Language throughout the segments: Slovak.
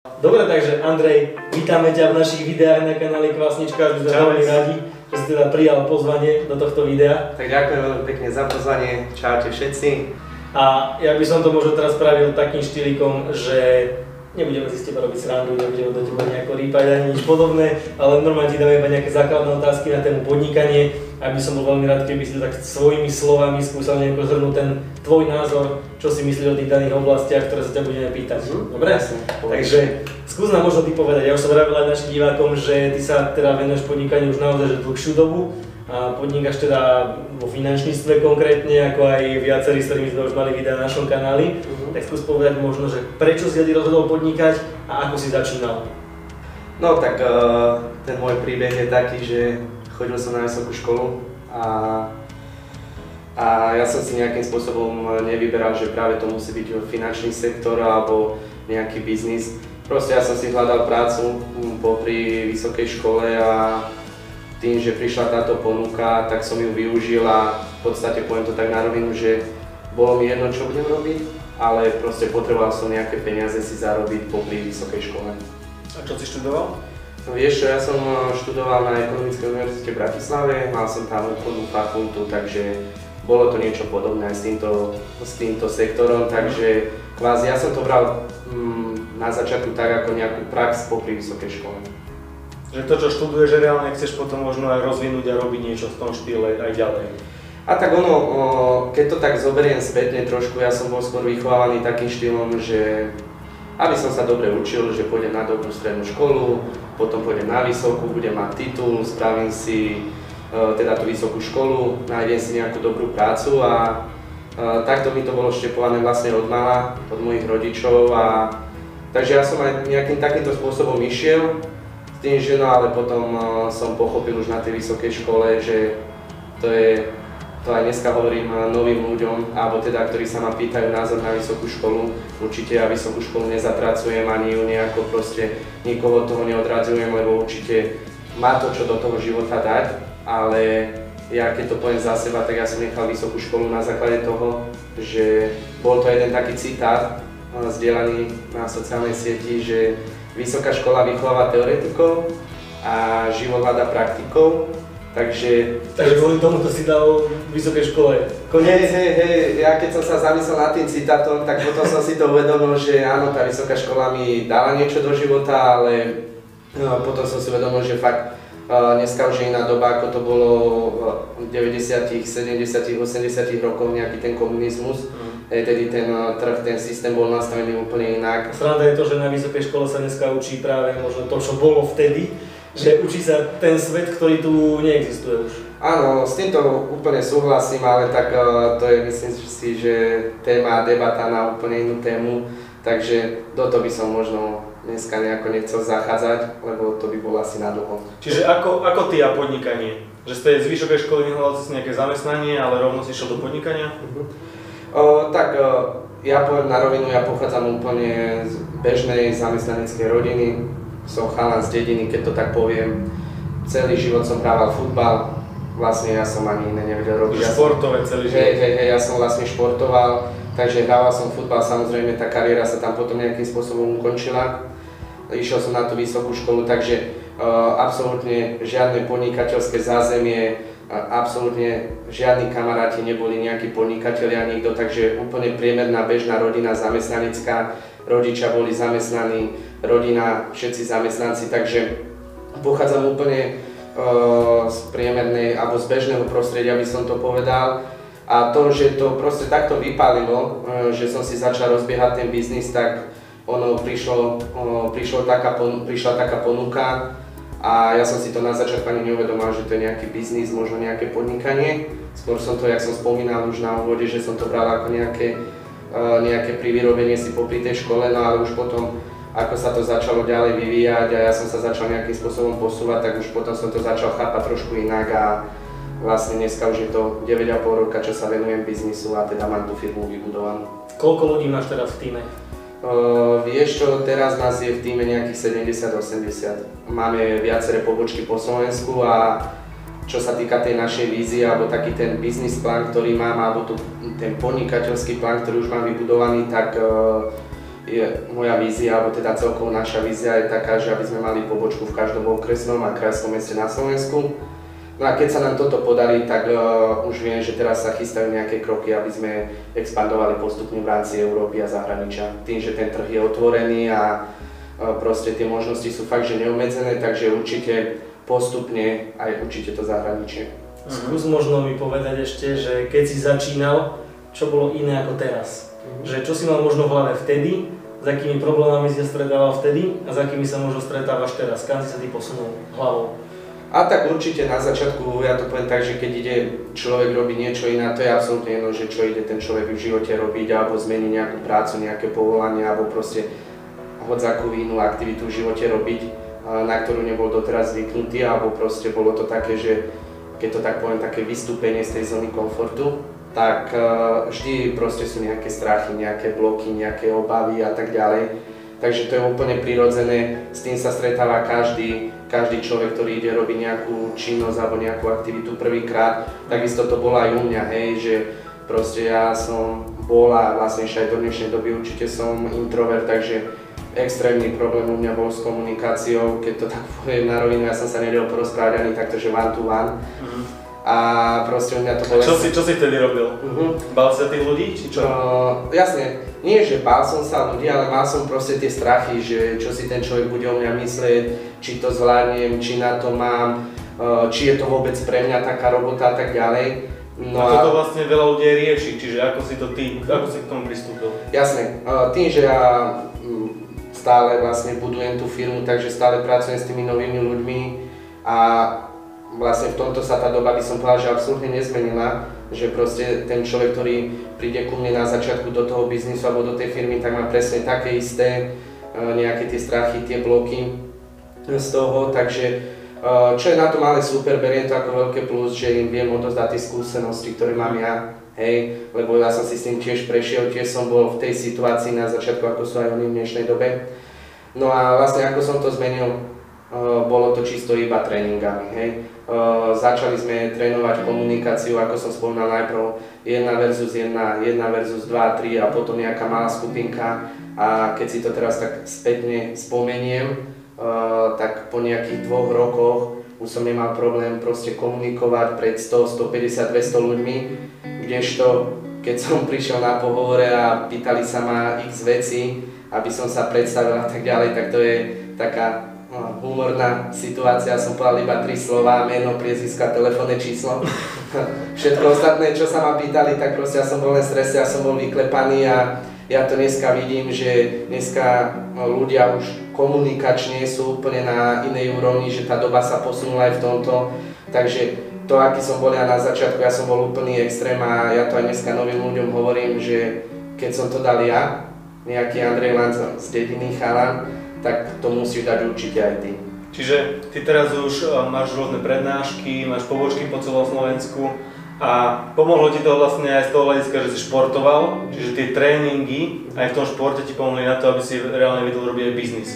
Dobre, takže Andrej, vítame ťa v našich videách na kanáli Kvasnička, sme veľmi radi, že si teda prijal pozvanie do tohto videa. Tak ďakujem veľmi pekne za pozvanie, čaute všetci. A ja by som to možno teraz spravil takým štýlikom, že nebudeme si s teba robiť srandu, nebudeme do teba nejako rýpať ani nič podobné, ale normálne ti dáme iba nejaké základné otázky na tému podnikanie. A by som bol veľmi rád, keby si tak svojimi slovami skúsal nejako zhrnúť ten tvoj názor, čo si myslíš o tých daných oblastiach, ktoré sa ťa budeme pýtať. Dobre? Jasne, Takže skús nám možno ty povedať, ja už som vravil aj našim divákom, že ty sa teda venuješ podnikaniu už naozaj že dlhšiu dobu a podnikáš teda vo finančníctve konkrétne, ako aj viacerí, s ktorými sme už mali videa na našom kanáli. Mhm. Tak skús povedať možno, že prečo si ty rozhodol podnikať a ako si začínal. No tak eh, ten môj príbeh je taký, že chodil som na vysokú školu a, a ja som si nejakým spôsobom nevyberal, že práve to musí byť finančný sektor alebo nejaký biznis. Proste ja som si hľadal prácu mm, popri vysokej škole a tým, že prišla táto ponuka, tak som ju využil a v podstate poviem to tak na rovinu, že bolo mi jedno, čo budem robiť, ale proste potreboval som nejaké peniaze si zarobiť popri vysokej škole. A čo si študoval? No vieš čo, ja som eh, študoval na Ekonomickej univerzite v Bratislave, mal som tam obchodnú fakultu, takže bolo to niečo podobné aj s týmto, s týmto sektorom, takže kvázi ja som to bral mm, na začiatku tak ako nejakú prax popri vysokej škole. Že to, čo študuješ, že reálne chceš potom možno aj rozvinúť a robiť niečo v tom štýle aj ďalej. A tak ono, keď to tak zoberiem spätne trošku, ja som bol skôr vychovávaný takým štýlom, že aby som sa dobre učil, že pôjdem na dobrú strednú školu, potom pôjdem na vysokú, budem mať titul, spravím si e, teda tú vysokú školu, nájdem si nejakú dobrú prácu a e, takto mi to bolo štepované vlastne od mala, od mojich rodičov a takže ja som aj nejakým takýmto spôsobom išiel tým, že no ale potom e, som pochopil už na tej vysokej škole, že to je to aj dneska hovorím eh, novým ľuďom, alebo teda, ktorí sa ma pýtajú názor na vysokú školu. Určite ja vysokú školu nezatracujem, ani ju nejako proste nikoho toho neodradzujem, lebo určite má to čo do toho života dať, ale ja keď to poviem za seba, tak ja som nechal vysokú školu na základe toho, že bol to jeden taký citát eh, zdieľaný na sociálnej sieti, že vysoká škola vychováva teoretikov a život hľada praktikov. Takže Takže kvôli tomu to si dal v vysokej škole. Hej, hej, hej, ja keď som sa zamyslel nad tým citátom, tak potom som si to uvedomil, že áno, tá vysoká škola mi dala niečo do života, ale no, potom som si uvedomil, že fakt uh, dneska už je iná doba, ako to bolo v 90., 70., 80. rokoch, nejaký ten komunizmus. Hej, tedy ten uh, trh, ten systém bol nastavený úplne inak. Sranda je to, že na vysokej škole sa dneska učí práve možno to, čo bolo vtedy, že učí sa ten svet, ktorý tu neexistuje už. Áno, s týmto úplne súhlasím, ale tak uh, to je myslím si, že téma, debata na úplne inú tému, takže do toho by som možno dneska nejako nechcel zachádzať, lebo to by bolo asi na dlho. Čiže ako, ako ty a podnikanie? Že ste z vysokej školy nehľadal si nejaké zamestnanie, ale rovno si šiel do podnikania? O, tak o, ja poviem na rovinu, ja pochádzam úplne z bežnej zamestnaneckej rodiny. Som chalan z dediny, keď to tak poviem. Celý život som hrával futbal. Vlastne ja som ani iné nevedel robiť. Ja Športové celý Hej, život. hej, hej, ja som vlastne športoval, takže hrával som futbal, samozrejme tá kariéra sa tam potom nejakým spôsobom ukončila. Išiel som na tú vysokú školu, takže uh, absolútne žiadne podnikateľské zázemie, absolútne žiadni kamaráti neboli nejakí podnikatelia, nikto, takže úplne priemerná bežná rodina zamestnanecká, rodičia boli zamestnaní, rodina, všetci zamestnanci, takže pochádzam úplne uh, z priemernej alebo z bežného prostredia by som to povedal. A to, že to proste takto vypálilo, uh, že som si začal rozbiehať ten biznis, tak ono prišlo, uh, prišlo taká, prišla taká ponuka a ja som si to na začiatku ani neuvedomal, že to je nejaký biznis, možno nejaké podnikanie. Skôr som to, jak som spomínal už na úvode, že som to bral ako nejaké, uh, nejaké privyrobenie si popri tej škole, no ale už potom ako sa to začalo ďalej vyvíjať a ja som sa začal nejakým spôsobom posúvať, tak už potom som to začal chápať trošku inak a vlastne dneska už je to 9,5 roka, čo sa venujem biznisu a teda mám tú firmu vybudovanú. Koľko ľudí máš teraz v týme? Uh, vieš čo, teraz nás je v týme nejakých 70-80. Máme viaceré pobočky po Slovensku a čo sa týka tej našej vízie alebo taký ten biznis plán, ktorý mám, alebo tu, ten podnikateľský plán, ktorý už mám vybudovaný, tak uh, je moja vízia, alebo teda celkovo naša vízia je taká, že aby sme mali pobočku v každom okresnom a krajskom meste na Slovensku. No a keď sa nám toto podarí, tak uh, už viem, že teraz sa chystajú nejaké kroky, aby sme expandovali postupne v rámci Európy a zahraničia. Tým, že ten trh je otvorený a uh, proste tie možnosti sú fakt, že neobmedzené, takže určite postupne aj určite to zahraničie. Skús možno mi povedať ešte, že keď si začínal, čo bolo iné ako teraz? Mm-hmm. Že čo si mal možno v hlave vtedy, s akými problémami si sa stretával vtedy a s akými sa možno stretávaš teraz? Kam si sa ty posunul hlavou? A tak určite na začiatku, ja to poviem tak, že keď ide človek robiť niečo iné, to je absolútne jedno, že čo ide ten človek v živote robiť, alebo zmení nejakú prácu, nejaké povolanie, alebo proste hodzakú inú aktivitu v živote robiť, na ktorú nebol doteraz zvyknutý, alebo proste bolo to také, že keď to tak poviem, také vystúpenie z tej zóny komfortu, tak vždy proste sú nejaké strachy, nejaké bloky, nejaké obavy a tak ďalej. Takže to je úplne prirodzené, s tým sa stretáva každý, každý človek, ktorý ide robiť nejakú činnosť alebo nejakú aktivitu prvýkrát, takisto to bolo aj u mňa, hej, že proste ja som bol a vlastne aj do dnešnej doby určite som introvert, takže extrémny problém u mňa bol s komunikáciou, keď to tak poviem na rovinu, ja som sa nedel porozprávať ani takto, že one to one. Mm-hmm. A proste u mňa to bolo... Čo si, čo si vtedy robil? Uh-huh. Bál sa tých ľudí, či čo? Uh, jasne, nie, že bál som sa ľudí, ale mal som proste tie strachy, že čo si ten človek bude o mňa myslieť, či to zvládnem, či na to mám, či je to vôbec pre mňa taká robota a tak ďalej. No a toto vlastne veľa ľudí rieši, čiže ako si to ty, ako si k tomu pristúpil? Jasne, tým, že ja stále vlastne budujem tú firmu, takže stále pracujem s tými novými ľuďmi a vlastne v tomto sa tá doba by som povedal, že absolútne nezmenila že proste ten človek, ktorý príde ku mne na začiatku do toho biznisu alebo do tej firmy, tak má presne také isté e, nejaké tie strachy, tie bloky z toho, takže e, čo je na tom ale super, beriem to ako veľké plus, že im viem odozdať tie skúsenosti, ktoré mám ja, hej, lebo ja som si s tým tiež prešiel, tiež som bol v tej situácii na začiatku, ako sú aj oni v dnešnej dobe. No a vlastne ako som to zmenil, bolo to čisto iba tréningami, hej. Uh, začali sme trénovať komunikáciu, ako som spomínal najprv 1 versus 1, 1 versus 2, 3 a potom nejaká malá skupinka a keď si to teraz tak spätne spomeniem, uh, tak po nejakých dvoch rokoch už som nemal problém proste komunikovať pred 100, 150, 200 ľuďmi, kdežto keď som prišiel na pohovore a pýtali sa ma x veci, aby som sa predstavil a tak ďalej, tak to je taká humorná situácia, som povedal iba tri slova, meno, priezviska, telefónne číslo. Všetko ostatné, čo sa ma pýtali, tak proste ja som bol len strese, ja som bol vyklepaný a ja to dneska vidím, že dneska no, ľudia už komunikačne sú úplne na inej úrovni, že tá doba sa posunula aj v tomto. Takže to, aký som bol ja na začiatku, ja som bol úplný extrém a ja to aj dneska novým ľuďom hovorím, že keď som to dal ja, nejaký Andrej Lanz z dediny chalan, tak to musíš dať určite aj ty. Čiže ty teraz už e, máš rôzne prednášky, máš pobočky po celom Slovensku a pomohlo ti to vlastne aj z toho hľadiska, že si športoval, čiže tie tréningy aj v tom športe ti pomohli na to, aby si reálne vedel robiť aj biznis.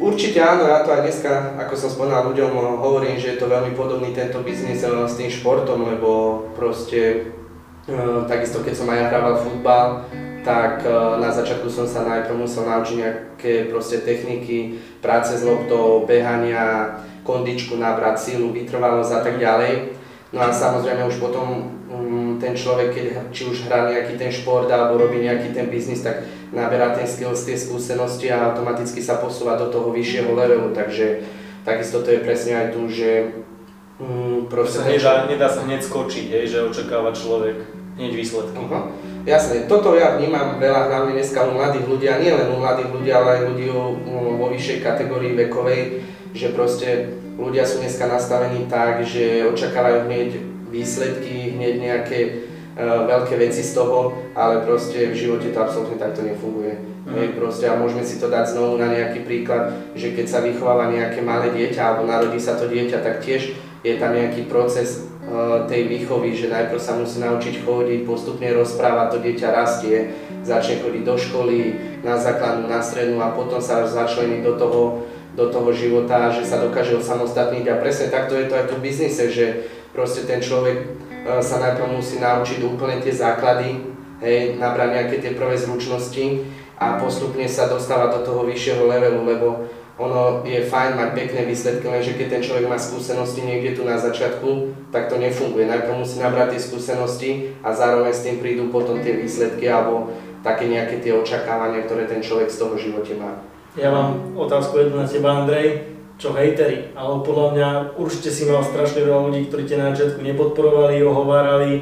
Určite áno, ja to aj dneska, ako som spomínal ľuďom, hovorím, že je to veľmi podobný tento biznis e, s tým športom, lebo proste e, takisto keď som aj hrával futbal, tak e, na začiatku som sa najprv musel naučiť nejaké proste techniky, práce s loptou, behania, kondičku nabrať, sílu, vytrvalosť a tak ďalej. No a samozrejme už potom um, ten človek, keď či už hrá nejaký ten šport alebo robí nejaký ten biznis, tak naberá ten skills, tie skúsenosti a automaticky sa posúva do toho vyššieho levelu. Takže takisto to je presne aj tu, že um, proste... Sa nedá, nedá sa hneď skočiť, hej, že očakáva človek hneď výsledky. Uh-huh. Jasne, toto ja vnímam veľa hlavne dneska u mladých ľudí, a nie len u mladých ľudí, ale aj ľudí vo vyššej kategórii vekovej, že proste ľudia sú dneska nastavení tak, že očakávajú hneď výsledky, hneď nejaké uh, veľké veci z toho, ale proste v živote to absolútne takto nefunguje. Mm. Proste a môžeme si to dať znovu na nejaký príklad, že keď sa vychováva nejaké malé dieťa alebo narodí sa to dieťa, tak tiež je tam nejaký proces tej výchovy, že najprv sa musí naučiť chodiť, postupne rozprávať, to dieťa rastie, začne chodiť do školy, na základnú, na strednú a potom sa začlení do toho, do toho života, že sa dokáže osamostatniť. A presne takto je to aj tu v biznise, že proste ten človek uh, sa najprv musí naučiť úplne tie základy, hej, nabrať nejaké tie prvé zručnosti a postupne sa dostáva do toho vyššieho levelu, lebo ono je fajn mať pekné výsledky, lenže keď ten človek má skúsenosti niekde tu na začiatku, tak to nefunguje. Najprv musí nabrať tie skúsenosti a zároveň s tým prídu potom tie výsledky alebo také nejaké tie očakávania, ktoré ten človek z toho živote má. Ja mám otázku jednu na teba, Andrej. Čo hejteri? Ale podľa mňa určite si mal strašne veľa ľudí, ktorí ťa na začiatku nepodporovali, ohovárali.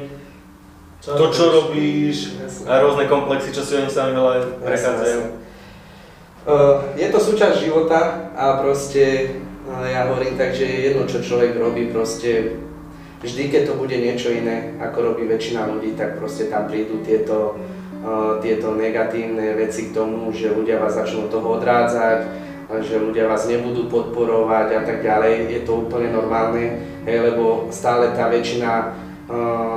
Čo to, čo robíš, a rôzne komplexy, čo si oni sami veľa prechádzajú. Uh, je to súčasť života a proste ja hovorím tak, že je jedno, čo človek robí, proste vždy, keď to bude niečo iné, ako robí väčšina ľudí, tak proste tam prídu tieto, uh, tieto negatívne veci k tomu, že ľudia vás začnú toho odrádzať, že ľudia vás nebudú podporovať a tak ďalej. Je to úplne normálne, hej, lebo stále tá väčšina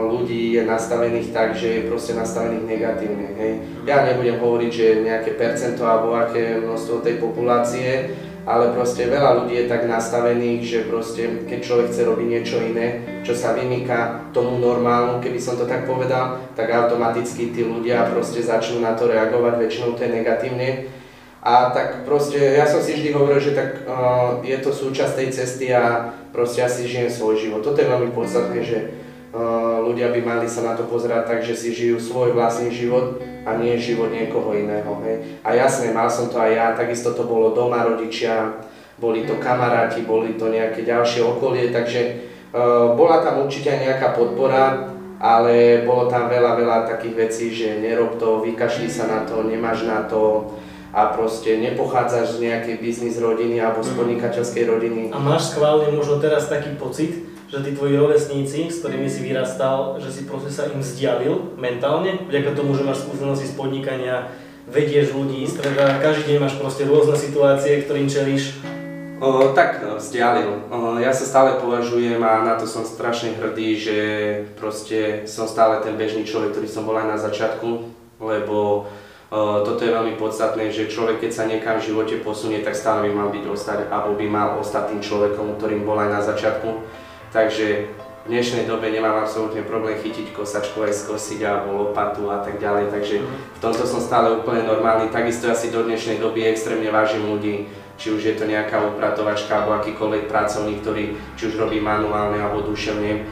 ľudí je nastavených tak, že je proste nastavených negatívne. Hej. Ja nebudem hovoriť, že nejaké percento alebo aké množstvo tej populácie, ale proste veľa ľudí je tak nastavených, že proste keď človek chce robiť niečo iné, čo sa vymýka tomu normálnu, keby som to tak povedal, tak automaticky tí ľudia proste začnú na to reagovať, väčšinou to je negatívne a tak proste, ja som si vždy hovoril, že tak uh, je to súčasť tej cesty a proste ja si žijem svoj život. Toto je veľmi podstatné, že ľudia by mali sa na to pozerať tak, že si žijú svoj vlastný život a nie život niekoho iného. Hej. A jasné, mal som to aj ja, takisto to bolo doma, rodičia, boli to kamaráti, boli to nejaké ďalšie okolie, takže uh, bola tam určite nejaká podpora, ale bolo tam veľa, veľa takých vecí, že nerob to, vykašli sa na to, nemáš na to, a proste nepochádzaš z nejakej biznis rodiny alebo z mhm. podnikateľskej rodiny. A máš schválne možno teraz taký pocit, že tí tvoji rovesníci, s ktorými si vyrastal, že si proste sa im vzdialil mentálne, vďaka tomu, že máš skúsenosti z podnikania, vedieš ľudí, streda, každý deň máš proste rôzne situácie, ktorým čelíš. O, tak no, vzdialil. O, ja sa stále považujem a na to som strašne hrdý, že proste som stále ten bežný človek, ktorý som bol aj na začiatku, lebo toto je veľmi podstatné, že človek, keď sa niekam v živote posunie, tak stále by mal byť ostať, alebo by mal ostať tým človekom, ktorým bol aj na začiatku. Takže v dnešnej dobe nemám absolútne problém chytiť kosačku aj skosiť alebo lopatu a tak ďalej, takže v tomto som stále úplne normálny. Takisto ja si do dnešnej doby extrémne vážim ľudí, či už je to nejaká upratovačka alebo akýkoľvek pracovník, ktorý či už robí manuálne alebo duševne.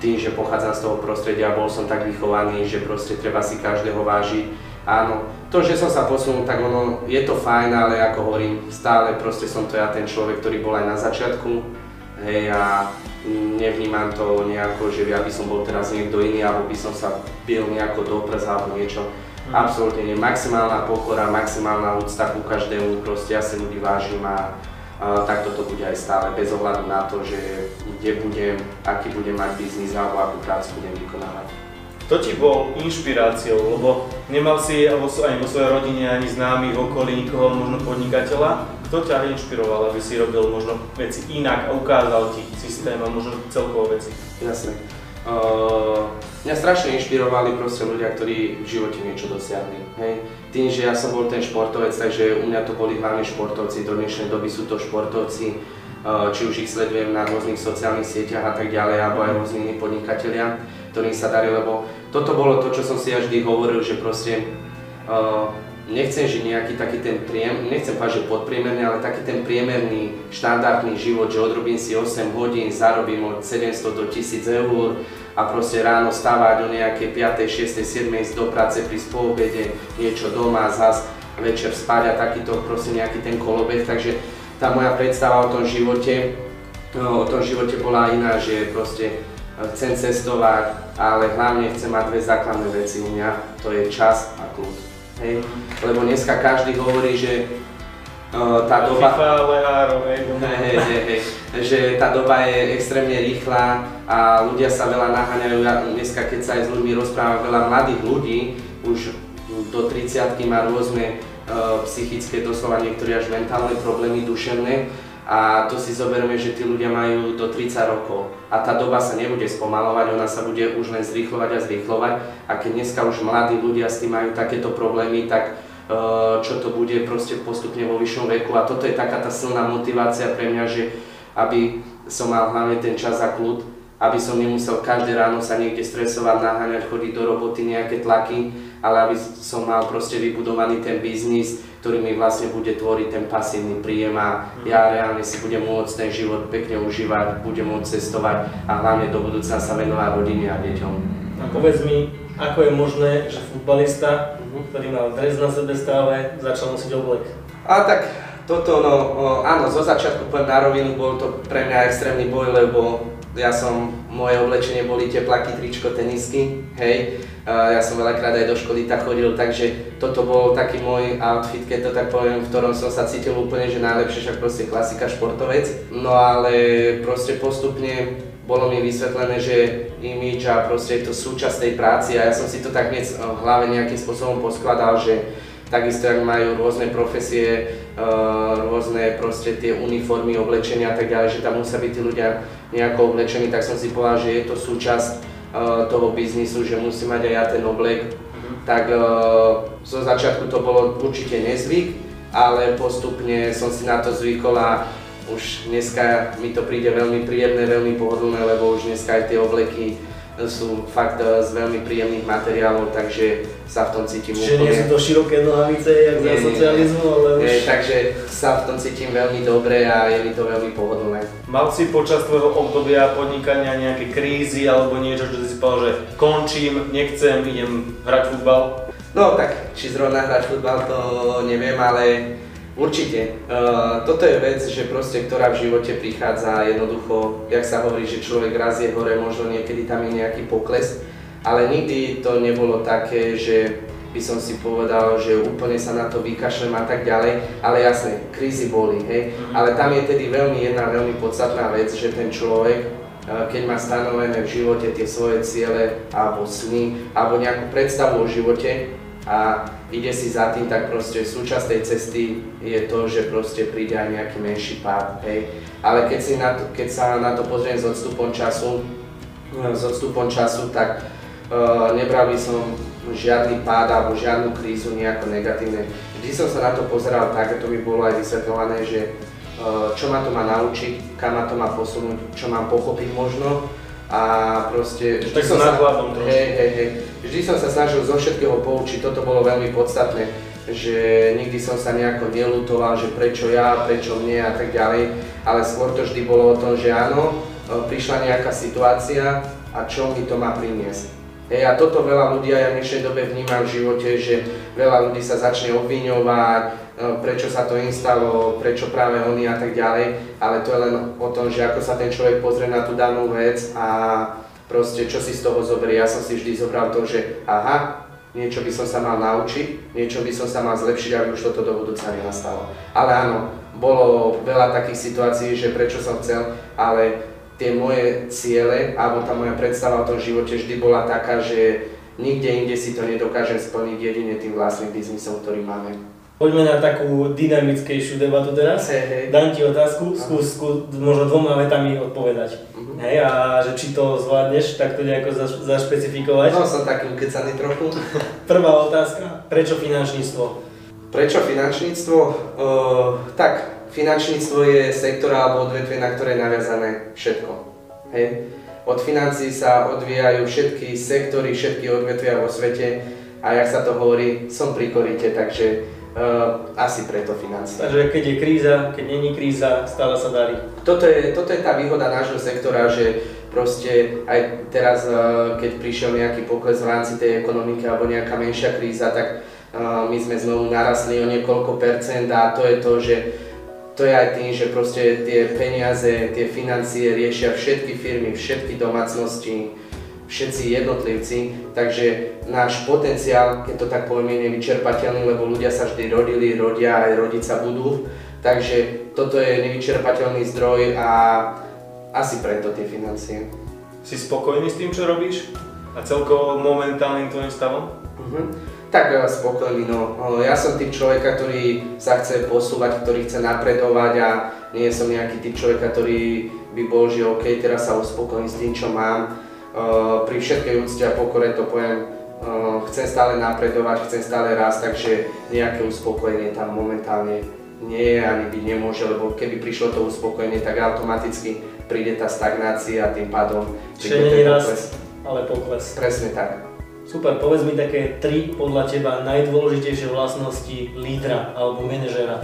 Tým, že pochádzam z toho prostredia, bol som tak vychovaný, že proste treba si každého vážiť. Áno, to, že som sa posunul, tak ono, je to fajn, ale ako hovorím, stále proste som to ja ten človek, ktorý bol aj na začiatku, hej, a nevnímam to nejako, že ja by som bol teraz niekto iný, alebo by som sa bil nejako do prs alebo niečo. Mm. Absolútne nie. Maximálna pokora, maximálna úcta ku každému, proste ja si ľudí vážim a, a tak toto bude aj stále, bez ohľadu na to, že kde budem, aký budem mať biznis alebo akú prácu budem vykonávať. Kto ti bol inšpiráciou, lebo nemal si ani vo svojej rodine, ani známy v okolí nikoho možno podnikateľa. Kto ťa inšpiroval, aby si robil možno veci inak a ukázal ti systém a možno celkovo veci? Jasne. Uh, mňa strašne inšpirovali proste ľudia, ktorí v živote niečo dosiahli. Hej. Tým, že ja som bol ten športovec, takže u mňa to boli hlavne športovci, do dnešnej doby sú to športovci, uh, či už ich sledujem na rôznych sociálnych sieťach a tak ďalej, alebo aj rôzni iní podnikatelia ktorým sa darí, lebo toto bolo to, čo som si až vždy hovoril, že proste uh, nechcem žiť nejaký taký ten priem, nechcem povedať, že podpriemerný, ale taký ten priemerný, štandardný život, že odrobím si 8 hodín, zarobím od 700 do 1000 eur a proste ráno stávať o nejaké 5., 6., 7. ísť do práce, pri po niečo doma, zas večer spať a takýto proste nejaký ten kolobeh, takže tá moja predstava o tom živote, o tom živote bola iná, že proste chcem cestovať, ale hlavne chcem mať dve základné veci u mňa, to je čas a kľud. Hej? Lebo dneska každý hovorí, že uh, tá doba... FIFA, ale áro, hej, hej, hej, hej, že tá doba je extrémne rýchla a ľudia sa veľa naháňajú. Ja dneska, keď sa aj s ľuďmi rozprávam, veľa mladých ľudí už do 30 má rôzne uh, psychické, doslova niektorí až mentálne problémy duševné a to si zoberieme, že tí ľudia majú do 30 rokov. A tá doba sa nebude spomalovať, ona sa bude už len zrýchlovať a zrýchlovať. A keď dneska už mladí ľudia s tým majú takéto problémy, tak e, čo to bude proste postupne vo vyššom veku? A toto je taká tá silná motivácia pre mňa, že aby som mal hlavne ten čas a kľud, aby som nemusel každé ráno sa niekde stresovať, naháňať, chodiť do roboty, nejaké tlaky, ale aby som mal proste vybudovaný ten biznis, ktorý mi vlastne bude tvoriť ten pasívny príjem a ja reálne si budem môcť ten život pekne užívať, budem môcť cestovať a hlavne do budúcna sa venovať rodine a deťom. A povedz mi, ako je možné, že futbalista, ktorý mal dres na sebe stále, začal nosiť oblek? A tak toto, no áno, zo začiatku poviem na rovinu, bol to pre mňa extrémny boj, lebo ja som, moje oblečenie boli teplaky, tričko, tenisky, hej. Ja som veľakrát aj do školy tak chodil, takže toto bol taký môj outfit, keď to tak poviem, v ktorom som sa cítil úplne, že najlepšie, však proste klasika športovec. No ale proste postupne bolo mi vysvetlené, že imidž a proste je to súčasť tej práci a ja som si to tak hneď v hlave nejakým spôsobom poskladal, že takisto ak majú rôzne profesie, rôzne proste tie uniformy, oblečenia a tak ďalej, že tam musia byť tí ľudia nejako oblečení, tak som si povedal, že je to súčasť uh, toho biznisu, že musí mať aj ja ten oblek. Mm-hmm. Tak uh, zo začiatku to bolo určite nezvyk, ale postupne som si na to zvykol a už dneska mi to príde veľmi príjemné, veľmi pohodlné, lebo už dneska aj tie obleky sú fakt eh, z veľmi príjemných materiálov, takže sa v tom cítim Čiže úplne... nie sú to široké nohavice, jak za socializmu, ale už... Nie, takže sa v tom cítim veľmi dobre a je mi to veľmi pohodlné. Mal si počas tvojho obdobia podnikania nejaké krízy alebo niečo, čo si povedal, že končím, nechcem, idem hrať futbal? No tak, či zrovna hrať futbal to neviem, ale Určite. Uh, toto je vec, že proste, ktorá v živote prichádza jednoducho, jak sa hovorí, že človek raz je hore, možno niekedy tam je nejaký pokles, ale nikdy to nebolo také, že by som si povedal, že úplne sa na to vykašlem a tak ďalej, ale jasne, krízy boli, hej, mm. ale tam je tedy veľmi jedna veľmi podstatná vec, že ten človek, keď má stanovené v živote tie svoje ciele alebo sny, alebo nejakú predstavu o živote, a ide si za tým, tak proste súčasť tej cesty je to, že proste príde aj nejaký menší pád, hej. Ale keď, si na to, keď sa na to pozriem s odstupom času, s odstupom času, tak uh, nebral by som žiadny pád alebo žiadnu krízu nejako negatívne. Vždy som sa na to pozeral tak, to mi bolo aj vysvetľované, že uh, čo ma to má naučiť, kam ma to má posunúť, čo mám pochopiť možno, a proste... Tak som sa, hej, hej, hej, vždy som sa snažil zo všetkého poučiť, toto bolo veľmi podstatné, že nikdy som sa nejako nelutoval, že prečo ja, prečo mne a tak ďalej, ale skôr to vždy bolo o tom, že áno, e, prišla nejaká situácia a čo mi to má priniesť. Hej, a toto veľa ľudí aj ja v dnešnej dobe vníma v živote, že veľa ľudí sa začne obviňovať, E, prečo sa to instalo, prečo práve oni a tak ďalej, ale to je len o tom, že ako sa ten človek pozrie na tú danú vec a proste čo si z toho zoberie. Ja som si vždy zobral to, že aha, niečo by som sa mal naučiť, niečo by som sa mal zlepšiť, aby už toto do budúca nenastalo. Ale áno, bolo veľa takých situácií, že prečo som chcel, ale tie moje ciele, alebo tá moja predstava o tom živote vždy bola taká, že nikde inde si to nedokážem splniť jedine tým vlastným biznisom, ktorý máme. Poďme na takú dynamickejšiu debatu teraz. Hey, hey. Dám ti otázku, skús, skús možno dvoma vetami odpovedať. Uh-huh. Hej, a že či to zvládneš, tak to nejako zaš- zašpecifikovať. No, som taký ukecaný trochu. Prvá otázka, prečo finančníctvo? Prečo finančníctvo? Uh, tak, finančníctvo je sektor alebo odvetvie, na ktoré je naviazané všetko. Hej. Od financií sa odvíjajú všetky sektory, všetky odvetvia vo svete a jak sa to hovorí, som pri korite, takže Uh, asi preto financie. Takže keď je kríza, keď není kríza, stále sa darí. Toto je, toto je tá výhoda nášho sektora, že proste aj teraz, uh, keď prišiel nejaký pokles v rámci tej ekonomiky alebo nejaká menšia kríza, tak uh, my sme znovu narastli o niekoľko percent a to je to, že to je aj tým, že proste tie peniaze, tie financie riešia všetky firmy, všetky domácnosti, všetci jednotlivci, takže náš potenciál, keď to tak povieme, je nevyčerpateľný, lebo ľudia sa vždy rodili, rodia aj rodiť sa budú, takže toto je nevyčerpateľný zdroj a asi preto tie financie. Si spokojný s tým, čo robíš? A celkovo momentálnym tvojim stavom? Uh-huh. Tak spokojný, no. Ja som typ človeka, ktorý sa chce posúvať, ktorý chce napredovať a nie som nejaký typ človeka, ktorý by bol, že OK, teraz sa uspokojím s tým, čo mám pri všetkej úcte a pokore to poviem, eh, chcem stále napredovať, chcem stále rásť, takže nejaké uspokojenie tam momentálne nie je ani byť nemôže, lebo keby prišlo to uspokojenie, tak automaticky príde tá stagnácia a tým pádom Čiže nie rast, ale pokles. Presne tak. Super, povedz mi také tri podľa teba najdôležitejšie vlastnosti lídra alebo manažera.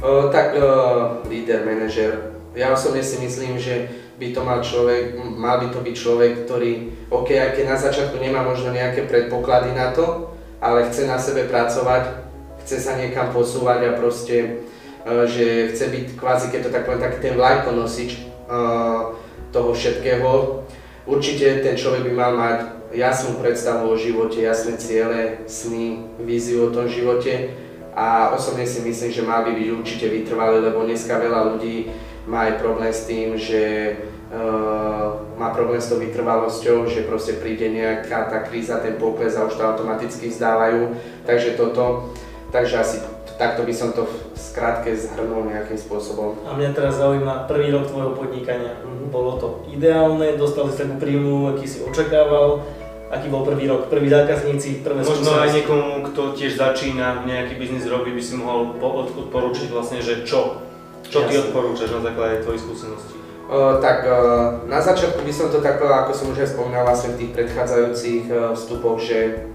Uh, tak uh, líder, manažer. Ja osobne si myslím, že by to mal človek, mal by to byť človek, ktorý, OK, aj keď na začiatku nemá možno nejaké predpoklady na to, ale chce na sebe pracovať, chce sa niekam posúvať a proste, uh, že chce byť kvázi, keď to tak poviem, taký ten vlajkonosič uh, toho všetkého. Určite ten človek by mal mať jasnú predstavu o živote, jasné ciele, sny, víziu o tom živote a osobne si myslím, že mal by byť určite vytrvalý, lebo dneska veľa ľudí má aj problém s tým, že uh, má problém s tou vytrvalosťou, že proste príde nejaká tá kríza, ten pokles a už to automaticky vzdávajú. Takže toto, takže asi takto by som to v skrátke zhrnul nejakým spôsobom. A mňa teraz zaujíma prvý rok tvojho podnikania. Bolo to ideálne, dostali si takú príjmu, aký si očakával, aký bol prvý rok, prví zákazníci, prvé Možno aj niekomu, kto tiež začína nejaký biznis robiť, by si mohol odporučiť vlastne, že čo čo ty odporúčaš na základe tvojich skúseností? Uh, tak uh, na začiatku by som to takto, ako som už aj spomínal vlastne v tých predchádzajúcich uh, vstupoch, že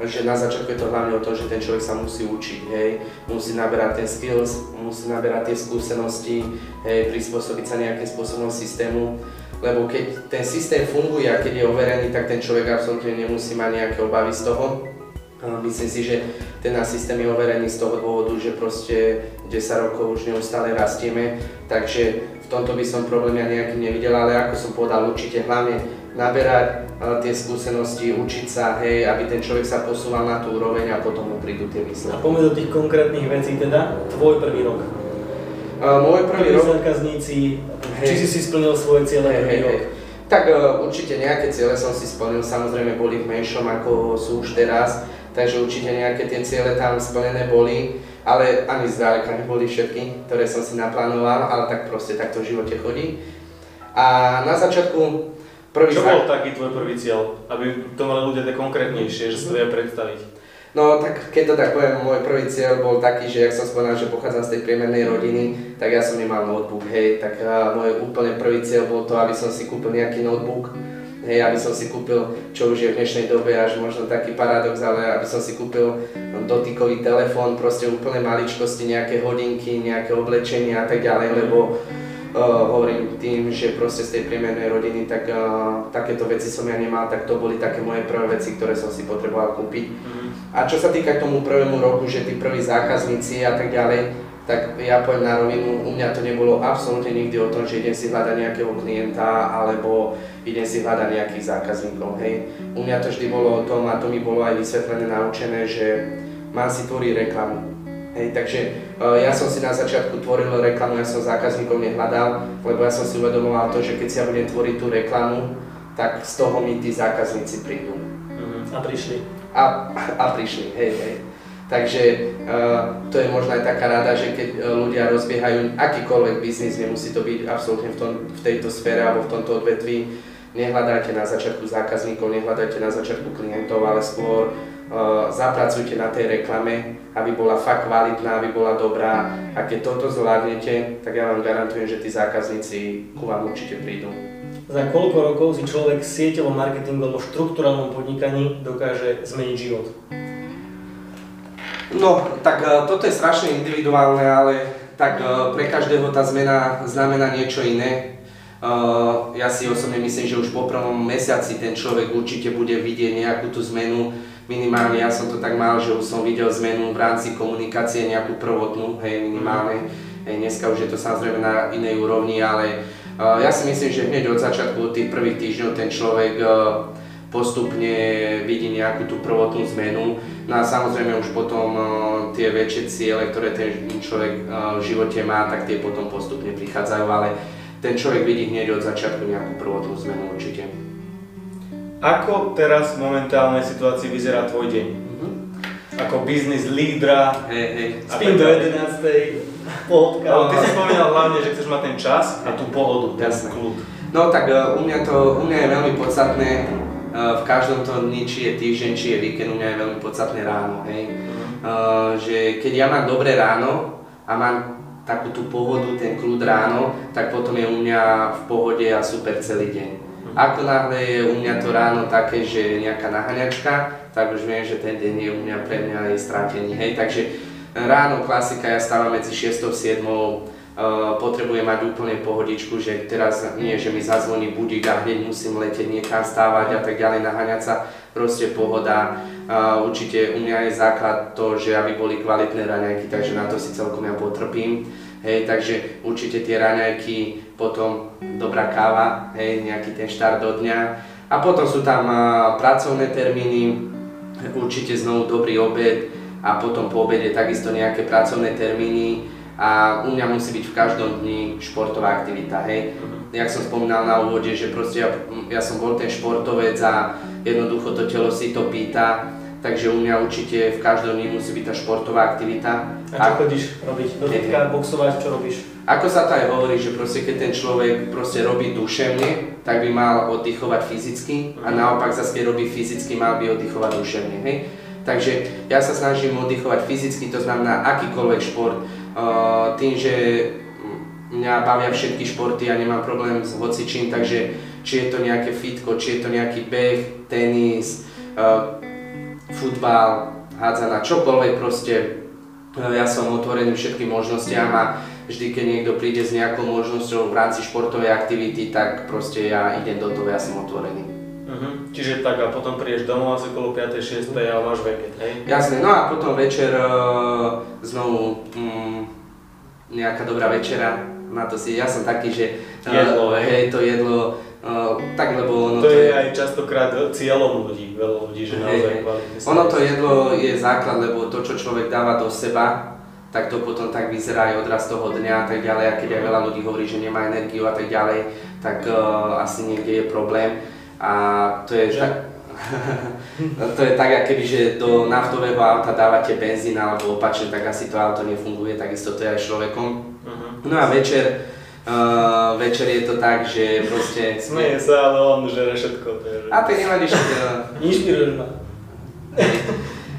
že na začiatku je to hlavne o tom, že ten človek sa musí učiť, hej, musí naberať ten skills, musí naberať tie skúsenosti, hej, prispôsobiť sa nejakým spôsobom systému, lebo keď ten systém funguje a keď je overený, tak ten človek absolútne nemusí mať nejaké obavy z toho. Myslím si, že ten náš systém je overený z toho dôvodu, že proste 10 rokov už neustále rastieme, takže v tomto by som problém ja nejaký nevidel, ale ako som povedal, určite hlavne naberať tie skúsenosti, učiť sa, hej, aby ten človek sa posúval na tú úroveň a potom mu prídu tie výsledky. A poďme do tých konkrétnych vecí teda, tvoj prvý rok. Uh, môj prvý, prvý rok... zákazníci, hej. či si si splnil svoje cieľe hey, prvý hey, rok? Tak uh, určite nejaké ciele som si splnil, samozrejme boli v menšom ako sú už teraz, takže určite nejaké tie ciele tam splnené boli, ale ani zďaleka neboli všetky, ktoré som si naplánoval, ale tak proste takto v živote chodí. A na začiatku prvý Čo bol taký tvoj prvý cieľ, aby to mali ľudia tak konkrétnejšie, že si to vedia predstaviť? No tak keď to tak poviem, môj prvý cieľ bol taký, že jak som spomínal, že pochádzam z tej priemernej rodiny, tak ja som nemal notebook, hej, tak uh, môj úplne prvý cieľ bol to, aby som si kúpil nejaký notebook, Hej, aby som si kúpil, čo už je v dnešnej dobe až možno taký paradox, ale aby som si kúpil dotykový telefón, proste úplne maličkosti, nejaké hodinky, nejaké oblečenie a tak ďalej, lebo uh, hovorím tým, že proste z tej priemernej rodiny, tak uh, takéto veci som ja nemal, tak to boli také moje prvé veci, ktoré som si potreboval kúpiť. Mm-hmm. A čo sa týka k tomu prvému roku, že tí prví zákazníci a tak ďalej, tak ja poviem na rovinu, u mňa to nebolo absolútne nikdy o tom, že idem si hľadať nejakého klienta alebo idem si hľadať nejakých zákazníkov, hej. U mňa to vždy bolo o tom a to mi bolo aj vysvetlené, naučené, že mám si tvoriť reklamu. Hej, takže uh, ja som si na začiatku tvoril reklamu, ja som zákazníkov nehľadal, lebo ja som si uvedomoval to, že keď si ja budem tvoriť tú reklamu, tak z toho mi tí zákazníci prídu. Uh-huh. A prišli. A, a prišli, hej, hej. Takže uh, to je možno aj taká rada, že keď uh, ľudia rozbiehajú akýkoľvek biznis, nemusí to byť absolútne v, tom, v tejto sfére alebo v tomto odvetví, nehľadajte na začiatku zákazníkov, nehľadajte na začiatku klientov, ale skôr uh, zapracujte na tej reklame, aby bola fakt kvalitná, aby bola dobrá a keď toto zvládnete, tak ja vám garantujem, že tí zákazníci ku vám určite prídu. Za koľko rokov si človek v sieťovom marketingu alebo štruktúralnom podnikaní dokáže zmeniť život? No, tak uh, toto je strašne individuálne, ale tak uh, pre každého tá zmena znamená niečo iné. Uh, ja si osobne myslím, že už po prvom mesiaci ten človek určite bude vidieť nejakú tú zmenu. Minimálne ja som to tak mal, že už som videl zmenu v rámci komunikácie nejakú prvotnú, hej, minimálne. Hej, dneska už je to samozrejme na inej úrovni, ale ja si myslím, že hneď od začiatku, od tých prvých týždňov ten človek postupne vidí nejakú tú prvotnú zmenu. No a samozrejme už potom uh, tie väčšie ciele, ktoré ten človek uh, v živote má, tak tie potom postupne prichádzajú, ale ten človek vidí hneď od začiatku nejakú prvotnú zmenu určite. Ako teraz v momentálnej situácii vyzerá tvoj deň? Uh-huh. Ako biznis lídra? Hej, hej. Spím do 11. Pohodka. No, ty si spomínal hlavne, že chceš mať ten čas a tú pohodu, ten kľud. No tak uh, u mňa to, u mňa je veľmi podstatné v každom to dni, či je týždeň, či je víkend, u mňa je veľmi podstatné ráno, hej. Uh, že keď ja mám dobré ráno a mám takú tú pohodu, ten kľud ráno, tak potom je u mňa v pohode a super celý deň. Ako náhle je u mňa to ráno také, že je nejaká naháňačka, tak už viem, že ten deň je u mňa pre mňa je stratený. Hej, takže ráno klasika, ja stávam medzi 6 a 7 Uh, potrebujem mať úplne pohodičku, že teraz nie, že mi zazvoní budík a hneď musím letieť niekam stávať a tak ďalej, naháňať sa, proste pohoda. Uh, určite u mňa je základ to, že aby boli kvalitné raňajky, takže na to si celkom ja potrpím. Hej, takže určite tie raňajky, potom dobrá káva, hej, nejaký ten štart do dňa. A potom sú tam uh, pracovné termíny, určite znovu dobrý obed a potom po obede takisto nejaké pracovné termíny a u mňa musí byť v každom dni športová aktivita, hej. Uh-huh. Jak som spomínal na úvode, že proste ja, ja som bol ten športovec a jednoducho to telo si to pýta, takže u mňa určite v každom dni musí byť tá športová aktivita. A čo chodíš robiť? Do fitka, boxovať, čo robíš? Ako sa to aj hovorí, že proste keď ten človek proste robí duševne, tak by mal oddychovať fyzicky a mhm. naopak zase keď robí fyzicky, mal by oddychovať duševne, hej. Takže ja sa snažím oddychovať fyzicky, to znamená akýkoľvek šport, tým, že mňa bavia všetky športy a nemám problém s hocičím, takže či je to nejaké fitko, či je to nejaký beh, tenis, futbal, hádzana, čokoľvek proste, ja som otvorený všetkým možnostiam a vždy, keď niekto príde s nejakou možnosťou v rámci športovej aktivity, tak proste ja idem do toho, ja som otvorený. Uh-huh. Čiže tak a potom prídeš domov asi okolo 5. 6. a máš veket, hej? Jasné, no a potom večer uh, znovu um, nejaká dobrá večera, na to si, ja som taký, že uh, jedlo, hej, to jedlo, uh, tak lebo ono to, to je, je aj častokrát cieľom ľudí, veľa ľudí, že naozaj kvalitne Ono to jedlo je základ, lebo to, čo človek dáva do seba, tak to potom tak vyzerá aj odraz toho dňa a tak ďalej. A keď aj veľa ľudí hovorí, že nemá energiu a tak ďalej, tak uh, asi niekde je problém. A to je tak, to je tak, keby, že do naftového auta dávate benzín alebo opačne, tak asi to auto nefunguje, takisto to je aj človekom. Uh-huh. No a večer, uh, večer je to tak, že proste... Smeje sa, ale on žere všetko. To je, že... A to nevadí všetko. Inšpiruješ ma.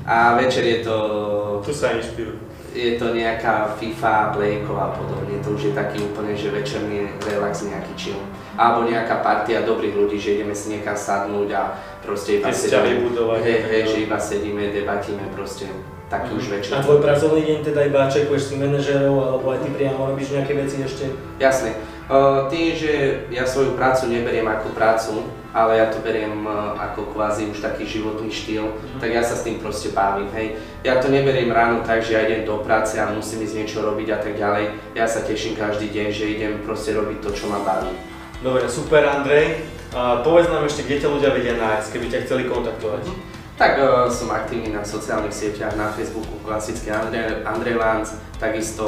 A večer je to... Tu sa inšpiruj je to nejaká FIFA, Playko a podobne, to už je taký úplne, že večerný relax, nejaký chill. Alebo nejaká partia dobrých ľudí, že ideme si niekam sadnúť a proste iba sedíme, hej, hej, že iba sedíme, debatíme proste taký už večer. A tvoj pracovný deň teda iba čekuješ si manažerov alebo aj ty priamo robíš nejaké veci ešte? Jasne. Tým, že ja svoju prácu neberiem ako prácu, ale ja to beriem ako kvázi už taký životný štýl, mm-hmm. tak ja sa s tým proste bavím, hej. Ja to neberiem ráno tak, že ja idem do práce a musím ísť niečo robiť a tak ďalej. Ja sa teším každý deň, že idem proste robiť to, čo ma baví. Dobre, super Andrej. Uh, povedz nám ešte, kde ťa ľudia vedia nájsť, keby ťa chceli kontaktovať. Mm-hmm. Tak uh, som aktívny na sociálnych sieťach, na Facebooku klasicky Andrej, Andrej Lanz, takisto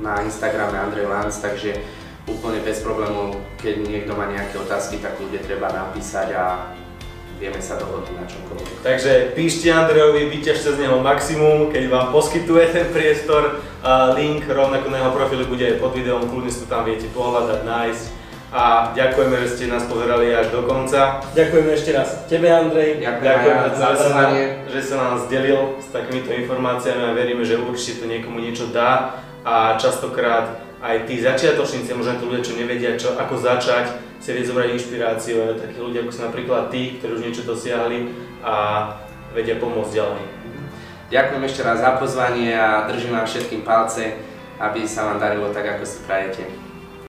na Instagrame Andrej Lanz, takže úplne bez problémov, keď niekto má nejaké otázky, tak ľudia treba napísať a vieme sa dohodnúť na čomkoľvek. Takže píšte Andrejovi, vyťažte z neho maximum, keď vám poskytuje ten priestor. A link rovnako na jeho profilu bude aj pod videom, kľudne si to tam viete pohľadať, nájsť. A ďakujeme, že ste nás pozerali až do konca. Ďakujeme ešte raz tebe, Andrej. Ďakujeme za pozvanie. Že sa nás delil s takýmito informáciami a veríme, že určite to niekomu niečo dá. A častokrát aj tí začiatočníci, možno tí ľudia, čo nevedia, čo, ako začať, si vie zobrať inšpiráciu aj takí ľudia, ako sú napríklad tí, ktorí už niečo dosiahli a vedia pomôcť ďalej. Ďakujem ešte raz za pozvanie a držím vám všetkým palce, aby sa vám darilo tak, ako si prajete.